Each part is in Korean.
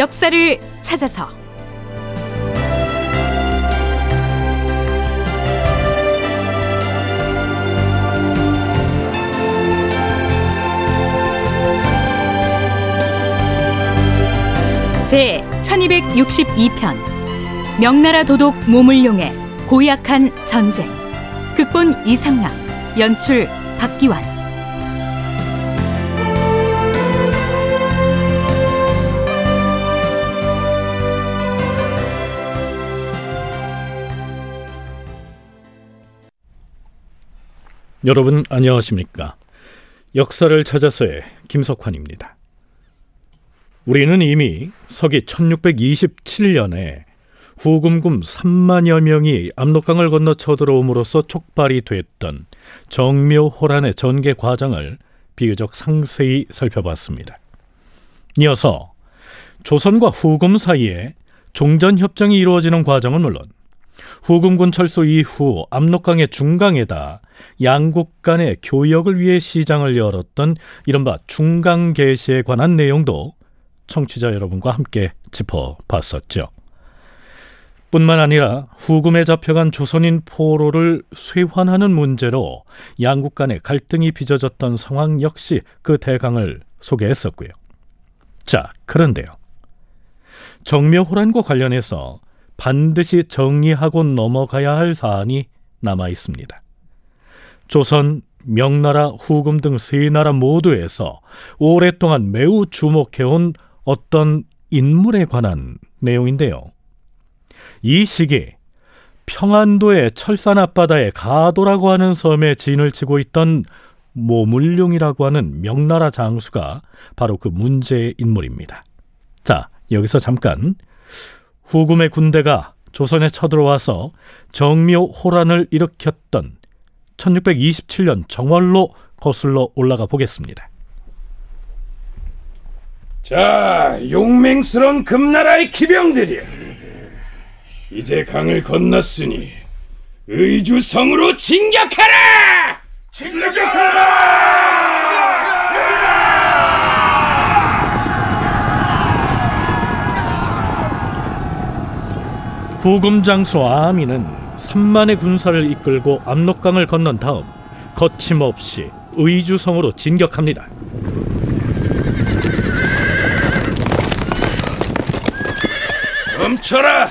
역사를 찾아서. 제 1262편 명나라 도독 모물룡의 고약한 전쟁. 극본 이상락 연출 박기환 여러분 안녕하십니까? 역사를 찾아서의 김석환입니다. 우리는 이미 서기 1627년에 후금군 3만여 명이 압록강을 건너 쳐들어옴으로써 촉발이 됐던 정묘호란의 전개 과정을 비교적 상세히 살펴봤습니다. 이어서 조선과 후금 사이에 종전협정이 이루어지는 과정은 물론 후금군 철수 이후 압록강의 중강에다 양국 간의 교역을 위해 시장을 열었던 이른바 중강 개시에 관한 내용도 청취자 여러분과 함께 짚어봤었죠. 뿐만 아니라 후금에 잡혀간 조선인 포로를 쇄환하는 문제로 양국 간의 갈등이 빚어졌던 상황 역시 그 대강을 소개했었고요. 자, 그런데요. 정묘호란과 관련해서 반드시 정리하고 넘어가야 할 사안이 남아 있습니다. 조선, 명나라, 후금 등 세 나라 모두에서 오랫동안 매우 주목해온 어떤 인물에 관한 내용인데요. 이 시기 평안도의 철산 앞바다에 가도라고 하는 섬에 진을 치고 있던 모물룡이라고 하는 명나라 장수가 바로 그 문제의 인물입니다. 자, 여기서 잠깐 후금의 군대가 조선에 쳐들어와서 정묘 호란을 일으켰던 1627년 정월로 거슬러 올라가 보겠습니다. 자, 용맹스러운 금나라의 기병들이여. 이제 강을 건넜으니 의주성으로 진격하라! 후금 장수 아미는 3만의 군사를 이끌고 압록강을 건넌 다음 거침없이 의주성으로 진격합니다. 멈춰라!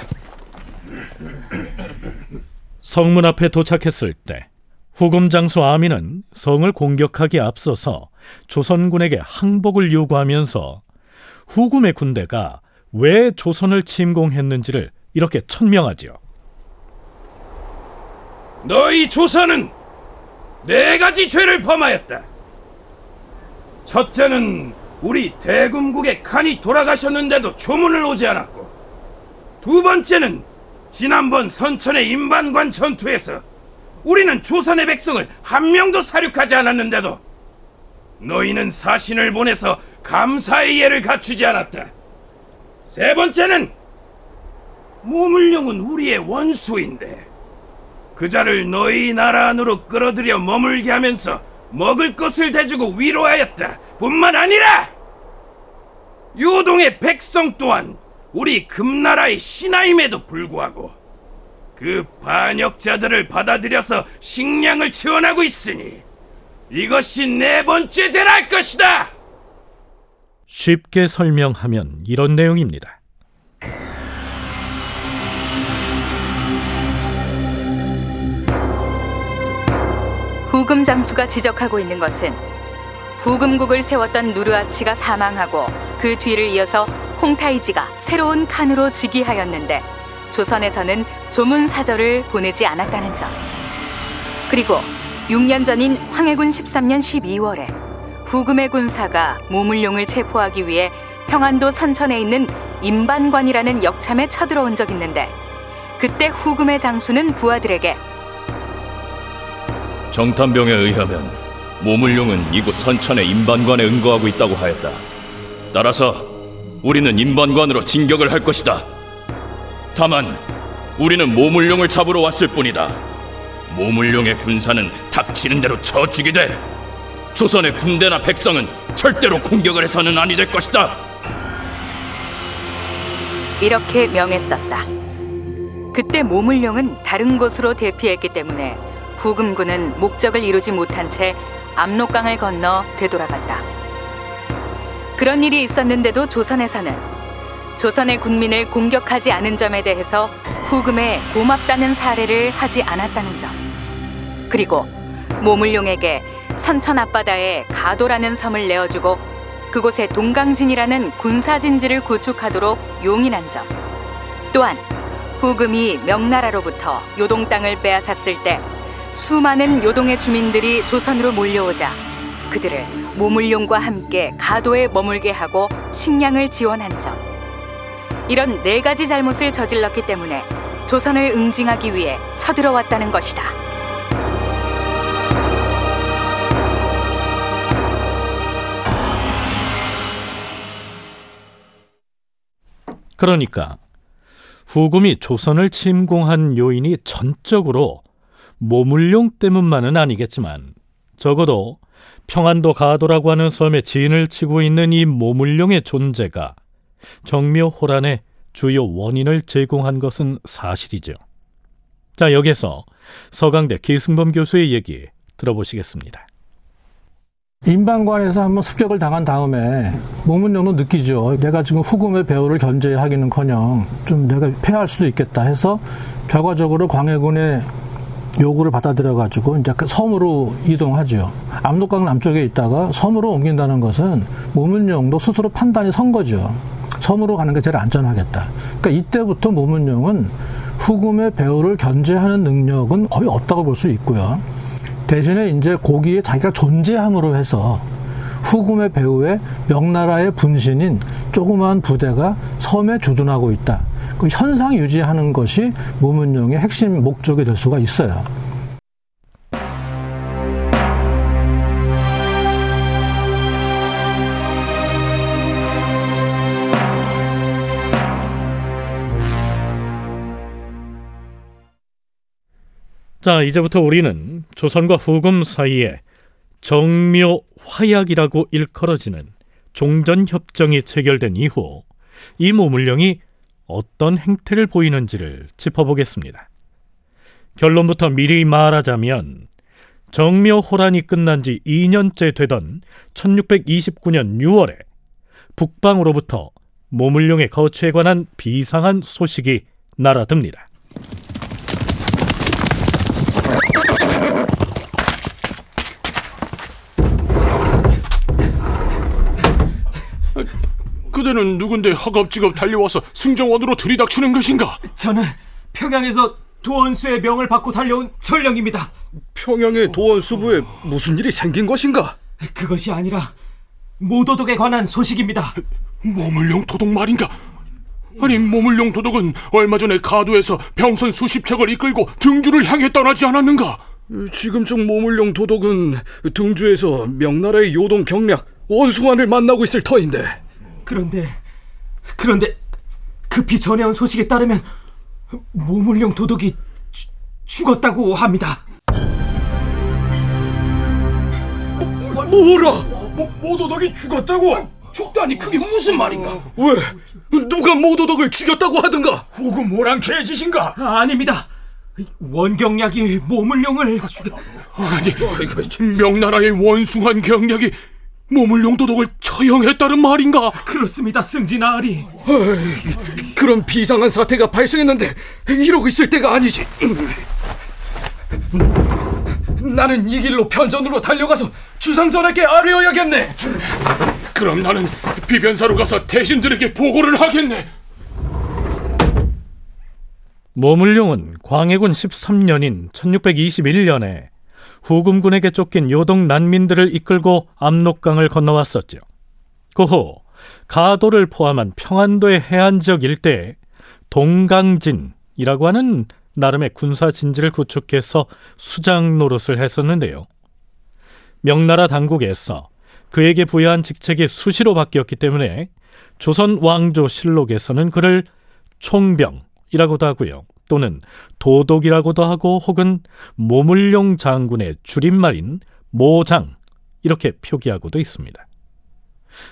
성문 앞에 도착했을 때 후금 장수 아미는 성을 공격하기에 앞서서 조선군에게 항복을 요구하면서 후금의 군대가 왜 조선을 침공했는지를 이렇게 천명하지요. 너희 조선은 네 가지 죄를 범하였다. 첫째는 우리 대금국의 칸이 돌아가셨는데도 조문을 오지 않았고, 두 번째는 지난번 선천의 임반관 전투에서 우리는 조선의 백성을 한 명도 사륙하지 않았는데도 너희는 사신을 보내서 감사의 예를 갖추지 않았다. 세 번째는 모물룡은 우리의 원수인데 그 자를 너희 나라 안으로 끌어들여 머물게 하면서 먹을 것을 대주고 위로하였다. 뿐만 아니라 요동의 백성 또한 우리 금나라의 신하임에도 불구하고 그 반역자들을 받아들여서 식량을 지원하고 있으니 이것이 네 번째 죄랄 것이다. 쉽게 설명하면 이런 내용입니다. 후금 장수가 지적하고 있는 것은 후금국을 세웠던 누르아치가 사망하고 그 뒤를 이어서 홍타이지가 새로운 칸으로 즉위하였는데 조선에서는 조문 사절을 보내지 않았다는 점. 그리고 6년 전인 황해군 13년 12월에 후금의 군사가 모물룡을 체포하기 위해 평안도 선천에 있는 임반관이라는 역참에 쳐들어온 적 있는데 그때 후금의 장수는 부하들에게 정탐병에 의하면 모물룡은 이곳 선천의 임반관에 응거하고 있다고 하였다. 따라서 우리는 임반관으로 진격을 할 것이다. 다만 우리는 모물룡을 잡으러 왔을 뿐이다. 모물룡의 군사는 닥치는 대로 쳐주게 돼. 조선의 군대나 백성은 절대로 공격을 해서는 아니 될 것이다. 이렇게 명했었다. 그때 모물룡은 다른 곳으로 대피했기 때문에 후금군은 목적을 이루지 못한 채 압록강을 건너 되돌아갔다. 그런 일이 있었는데도 조선에서는 조선의 군민을 공격하지 않은 점에 대해서 후금에 고맙다는 사례를 하지 않았다는 점. 그리고 모물룡에게 선천 앞바다에 가도라는 섬을 내어주고 그곳에 동강진이라는 군사진지를 구축하도록 용인한 점. 또한 후금이 명나라로부터 요동 땅을 빼앗았을 때 수많은 요동의 주민들이 조선으로 몰려오자 그들을 모물룡과 함께 가도에 머물게 하고 식량을 지원한 점. 이런 네 가지 잘못을 저질렀기 때문에 조선을 응징하기 위해 쳐들어왔다는 것이다. 그러니까 후금이 조선을 침공한 요인이 전적으로 모물룡 때문만은 아니겠지만 적어도 평안도 가도라고 하는 섬에 진을 치고 있는 이 모물룡의 존재가 정묘 호란의 주요 원인을 제공한 것은 사실이죠. 자, 여기서 서강대 기승범 교수의 얘기 들어보시겠습니다. 인방관에서 한번 습격을 당한 다음에 모문령도 느끼죠. 내가 지금 후금의 배후를 견제하기는커녕 좀 내가 패할 수도 있겠다 해서 결과적으로 광해군의 요구를 받아들여 가지고 이제 그 섬으로 이동하죠. 압록강 남쪽에 있다가 섬으로 옮긴다는 것은 모문령도 스스로 판단이 선 거죠. 섬으로 가는 게 제일 안전하겠다. 그러니까 이때부터 모문령은 후금의 배후를 견제하는 능력은 거의 없다고 볼 수 있고요. 대신에 이제 고기에 자기가 존재함으로 해서 후금의 배후에 명나라의 분신인 조그마한 부대가 섬에 주둔하고 있다. 그 현상 유지하는 것이 모문령의 핵심 목적이 될 수가 있어요. 자, 이제부터 우리는 조선과 후금 사이에 정묘 화약이라고 일컬어지는 종전협정이 체결된 이후 이 모물령이 어떤 행태를 보이는지를 짚어보겠습니다. 결론부터 미리 말하자면 정묘 호란이 끝난 지 2년째 되던 1629년 6월에 북방으로부터 모물룡의 거취에 관한 비상한 소식이 날아듭니다. 그대는 누군데 허겁지겁 달려와서 승정원으로 들이닥치는 것인가? 저는 평양에서 도원수의 명을 받고 달려온 전령입니다. 평양의 도원수부에 무슨 일이 생긴 것인가? 그것이 아니라 모도독에 관한 소식입니다. 모물룡 도독 말인가? 아니 모물룡 도독은 얼마 전에 가도에서 병선 수십 척을 이끌고 등주를 향해 떠나지 않았는가? 지금쯤 모물룡 도독은 등주에서 명나라의 요동 경략 원숭환을 만나고 있을 터인데 그런데 그런데 급히 전해온 소식에 따르면 모물룡 도독이 주, 죽었다고 합니다. 뭐라? 모, 모도덕이 죽었다고? 죽다니 그게 무슨 말인가? 왜? 누가 모도덕을 죽였다고 하든가? 후금 모랑캐의 짓인가? 아, 아닙니다. 원경략이 모물룡을 죽여... 아니 명나라의 원숭한 경략이 모물룡 도독을 처형했다는 말인가? 그렇습니다, 승진아리. 그런 비상한 사태가 발생했는데 이러고 있을 때가 아니지. 나는 이 길로 편전으로 달려가서 주상전에게 아뢰어야겠네. 그럼 나는 비변사로 가서 대신들에게 보고를 하겠네. 모물룡은 광해군 13년인 1621년에 후금군에게 쫓긴 요동 난민들을 이끌고 압록강을 건너왔었죠. 그 후 가도를 포함한 평안도의 해안 지역 일대에 동강진이라고 하는 나름의 군사 진지를 구축해서 수장 노릇을 했었는데요. 명나라 당국에서 그에게 부여한 직책이 수시로 바뀌었기 때문에 조선 왕조 실록에서는 그를 총병이라고도 하고요. 또는 도독이라고도 하고 혹은 모물룡 장군의 줄임말인 모장 이렇게 표기하고도 있습니다.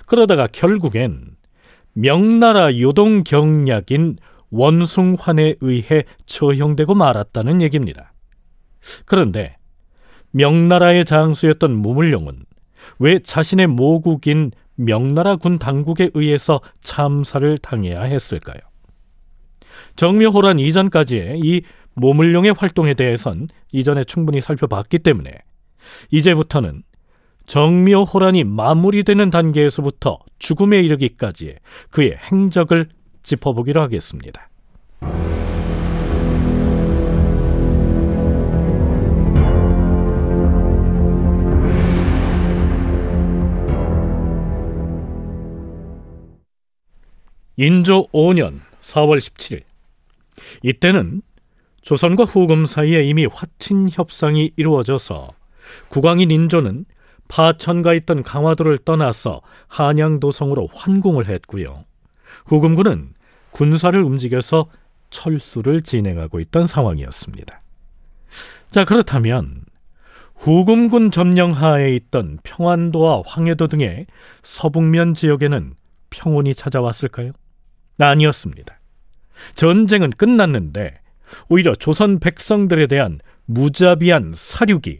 그러다가 결국엔 명나라 요동 경략인 원숭환에 의해 처형되고 말았다는 얘기입니다. 그런데 명나라의 장수였던 무물룡은 왜 자신의 모국인 명나라 군 당국에 의해서 참사를 당해야 했을까요? 정묘호란 이전까지의 이 모물룡의 활동에 대해선 이전에 충분히 살펴봤기 때문에 이제부터는 정묘호란이 마무리되는 단계에서부터 죽음에 이르기까지의 그의 행적을 짚어보기로 하겠습니다. 인조 5년 4월 17일 이때는 조선과 후금 사이에 이미 화친 협상이 이루어져서 국왕인 인조는 파천가 있던 강화도를 떠나서 한양도성으로 환궁을 했고요. 후금군은 군사를 움직여서 철수를 진행하고 있던 상황이었습니다. 자, 그렇다면 후금군 점령하에 있던 평안도와 황해도 등의 서북면 지역에는 평온이 찾아왔을까요? 아니었습니다. 전쟁은 끝났는데 오히려 조선 백성들에 대한 무자비한 사륙이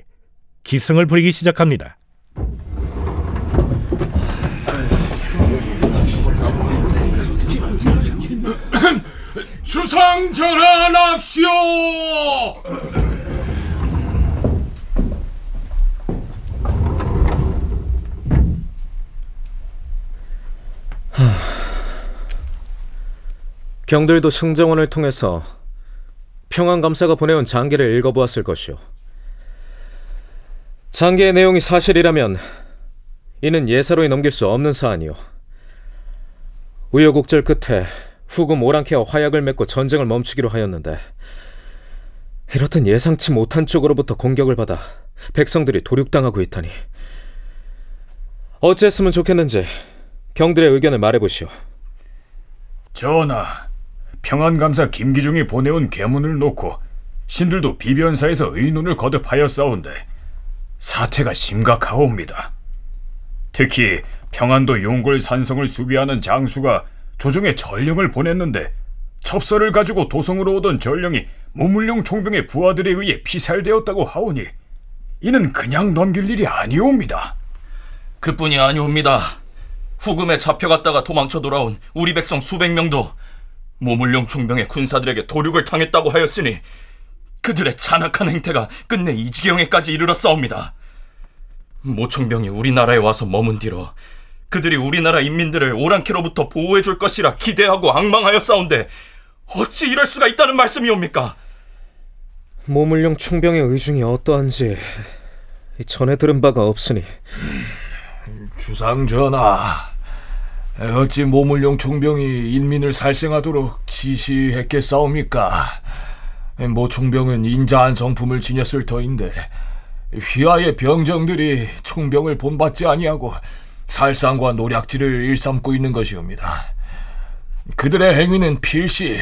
기승을 부리기 시작합니다. 주상 전환합시오. 경들도 승정원을 통해서 평안감사가 보내온 장계를 읽어보았을 것이오. 장계의 내용이 사실이라면 이는 예사로이 넘길 수 없는 사안이오. 우여곡절 끝에 후금 오랑캐와 화약을 맺고 전쟁을 멈추기로 하였는데 이렇듯 예상치 못한 쪽으로부터 공격을 받아 백성들이 도륙당하고 있다니 어찌했으면 좋겠는지 경들의 의견을 말해보시오. 전하, 평안감사 김기중이 보내온 계문을 놓고 신들도 비변사에서 의논을 거듭하여 싸운데 사태가 심각하옵니다. 특히 평안도 용골 산성을 수비하는 장수가 조정에 전령을 보냈는데 첩서를 가지고 도성으로 오던 전령이 모물룡 총병의 부하들에 의해 피살되었다고 하오니 이는 그냥 넘길 일이 아니옵니다. 그뿐이 아니옵니다. 후금에 잡혀갔다가 도망쳐 돌아온 우리 백성 수백 명도 모물룡 총병의 군사들에게 도륙을 당했다고 하였으니 그들의 잔악한 행태가 끝내 이 지경에까지 이르렀사옵니다. 모총병이 우리나라에 와서 머문 뒤로 그들이 우리나라 인민들을 오랑캐로부터 보호해 줄 것이라 기대하고 악망하였사온데 어찌 이럴 수가 있다는 말씀이옵니까? 모물룡 총병의 의중이 어떠한지 전해 들은 바가 없으니 주상 전하, 어찌 모물룡 총병이 인민을 살생하도록 지시했겠사옵니까? 모 총병은 인자한 성품을 지녔을 터인데 휘하의 병정들이 총병을 본받지 아니하고 살상과 노략질을 일삼고 있는 것이옵니다. 그들의 행위는 필시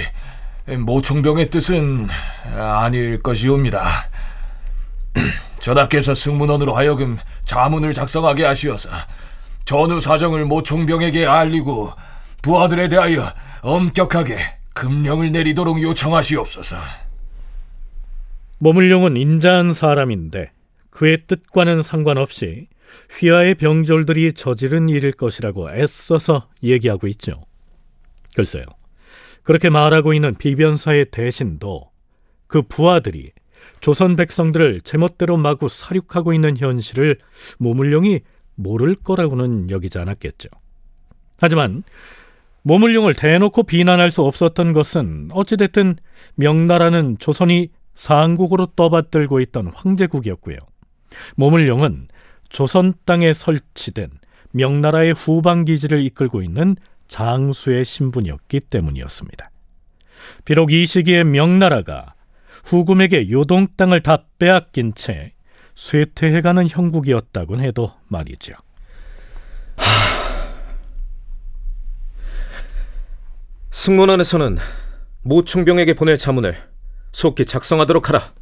모총병의 뜻은 아닐 것이옵니다. 전하께서 승문원으로 하여금 자문을 작성하게 하시어서 전후 사정을 모총병에게 알리고 부하들에 대하여 엄격하게 금령을 내리도록 요청하시옵소서. 모물룡은 인자한 사람인데 그의 뜻과는 상관없이 휘하의 병졸들이 저지른 일일 것이라고 애써서 얘기하고 있죠. 글쎄요. 그렇게 말하고 있는 비변사의 대신도 그 부하들이 조선 백성들을 제멋대로 마구 사륙하고 있는 현실을 모물룡이 모를 거라고는 여기지 않았겠죠. 하지만 모물룡을 대놓고 비난할 수 없었던 것은 어찌됐든 명나라는 조선이 상국으로 떠받들고 있던 황제국이었고요. 모물룡은 조선 땅에 설치된 명나라의 후방 기지를 이끌고 있는 장수의 신분이었기 때문이었습니다. 비록 이 시기에 명나라가 후금에게 요동 땅을 다 빼앗긴 채 쇠퇴해가는 형국이었다곤 해도 말이죠. 승문원에서는 모총병에게 보낼 자문을 속히 작성하도록 하라.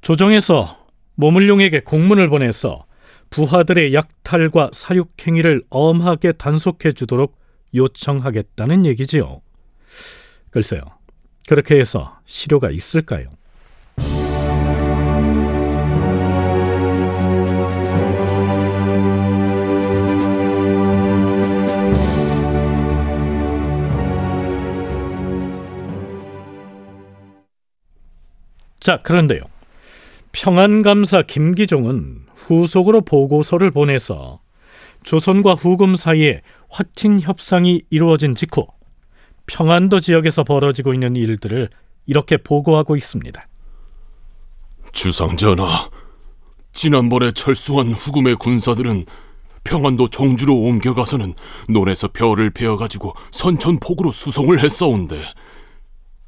조정에서 모물룡에게 공문을 보내서 부하들의 약탈과 사육 행위를 엄하게 단속해 주도록 요청하겠다는 얘기지요. 글쎄요. 그렇게 해서 실효가 있을까요? 자, 그런데요. 평안감사 김기종은 후속으로 보고서를 보내서 조선과 후금 사이에 화친 협상이 이루어진 직후 평안도 지역에서 벌어지고 있는 일들을 이렇게 보고하고 있습니다. 주상전하, 지난번에 철수한 후금의 군사들은 평안도 정주로 옮겨가서는 논에서 벼를 베어가지고 선천폭으로 수송을 했사온데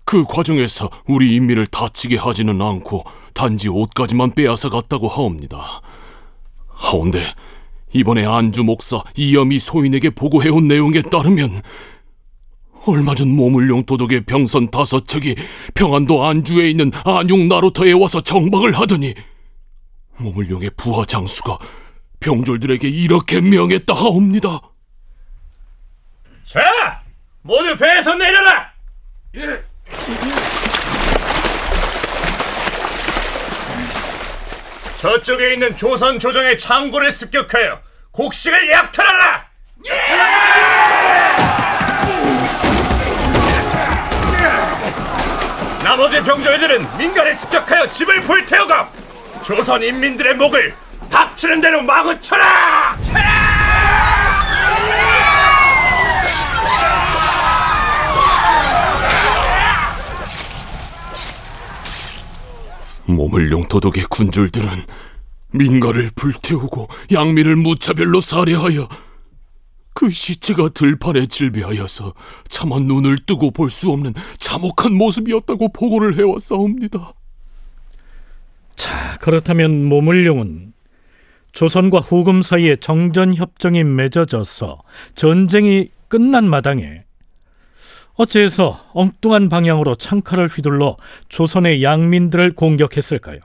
그 과정에서 우리 인민을 다치게 하지는 않고 단지 옷까지만 빼앗아 갔다고 하옵니다. 하온데 이번에 안주 목사 이염이 소인에게 보고해온 내용에 따르면 얼마 전 모물룡 도독의 병선 다섯 척이 평안도 안주에 있는 안용 나루터에 와서 정박을 하더니 모물룡의 부하 장수가 병졸들에게 이렇게 명했다 하옵니다. 자, 모두 배에서 내려라. 예. 저쪽에 있는 조선 조정의 창고를 습격하여 곡식을 약탈하라. 나머지 병조들은 민간에 습격하여 집을 불태우고 조선 인민들의 목을 닥치는 대로 마구 쳐라! 모물룡 도독의 군졸들은 민가를 불태우고 양민을 무차별로 살해하여 그 시체가 들판에 질비하여서 차마 눈을 뜨고 볼 수 없는 참혹한 모습이었다고 보고를 해왔사옵니다. 자, 그렇다면 모물룡은 조선과 후금 사이에 정전 협정이 맺어져서 전쟁이 끝난 마당에 어째서 엉뚱한 방향으로 창칼을 휘둘러 조선의 양민들을 공격했을까요?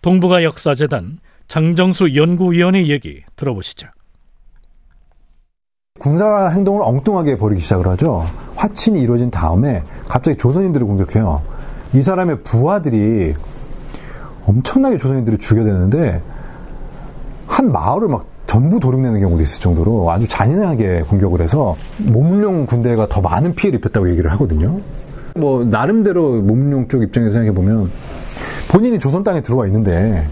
동북아 역사재단 장정수 연구위원의 얘기 들어보시죠. 군사 행동을 엉뚱하게 벌이기 시작을 하죠. 화친이 이루어진 다음에 갑자기 조선인들을 공격해요. 이 사람의 부하들이 엄청나게 조선인들을 죽여대는데 한 마을을 막 전부 도륙내는 경우도 있을 정도로 아주 잔인하게 공격을 해서 모물룡 군대가 더 많은 피해를 입혔다고 얘기를 하거든요. 뭐 나름대로 모물룡 쪽 입장에서 생각해 보면 본인이 조선 땅에 들어와 있는데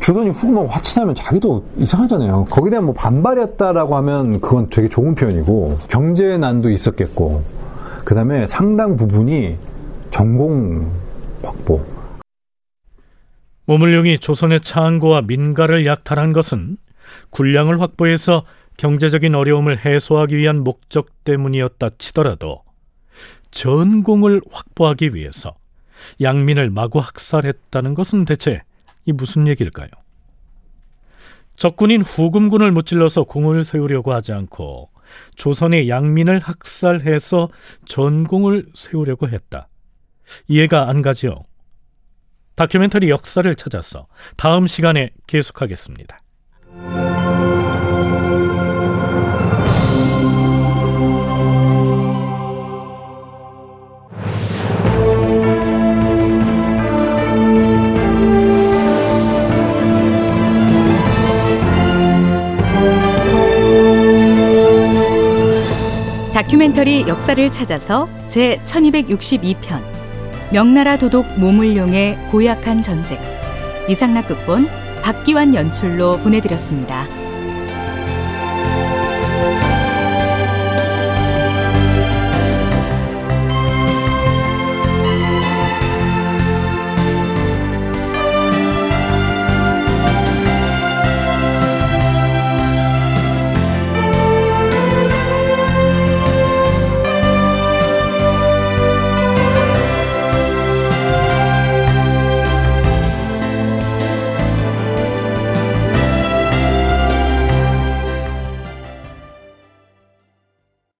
조선이 후금하고 화친하면 자기도 이상하잖아요. 거기에 대한 뭐 반발이었다라고 하면 그건 되게 좋은 표현이고 경제 난도 있었겠고 그 다음에 상당 부분이 전공 확보. 모물룡이 조선의 창고와 민가를 약탈한 것은 군량을 확보해서 경제적인 어려움을 해소하기 위한 목적 때문이었다 치더라도 전공을 확보하기 위해서 양민을 마구 학살했다는 것은 대체 이 무슨 얘기일까요? 적군인 후금군을 무찔러서 공을 세우려고 하지 않고 조선의 양민을 학살해서 전공을 세우려고 했다. 이해가 안 가지요. 다큐멘터리 역사를 찾아서 다음 시간에 계속하겠습니다. 다큐멘터리 역사를 찾아서 제 1262편 명나라 도독 모물룡의 고약한 전쟁 이상락 극본 박기환 연출로 보내드렸습니다.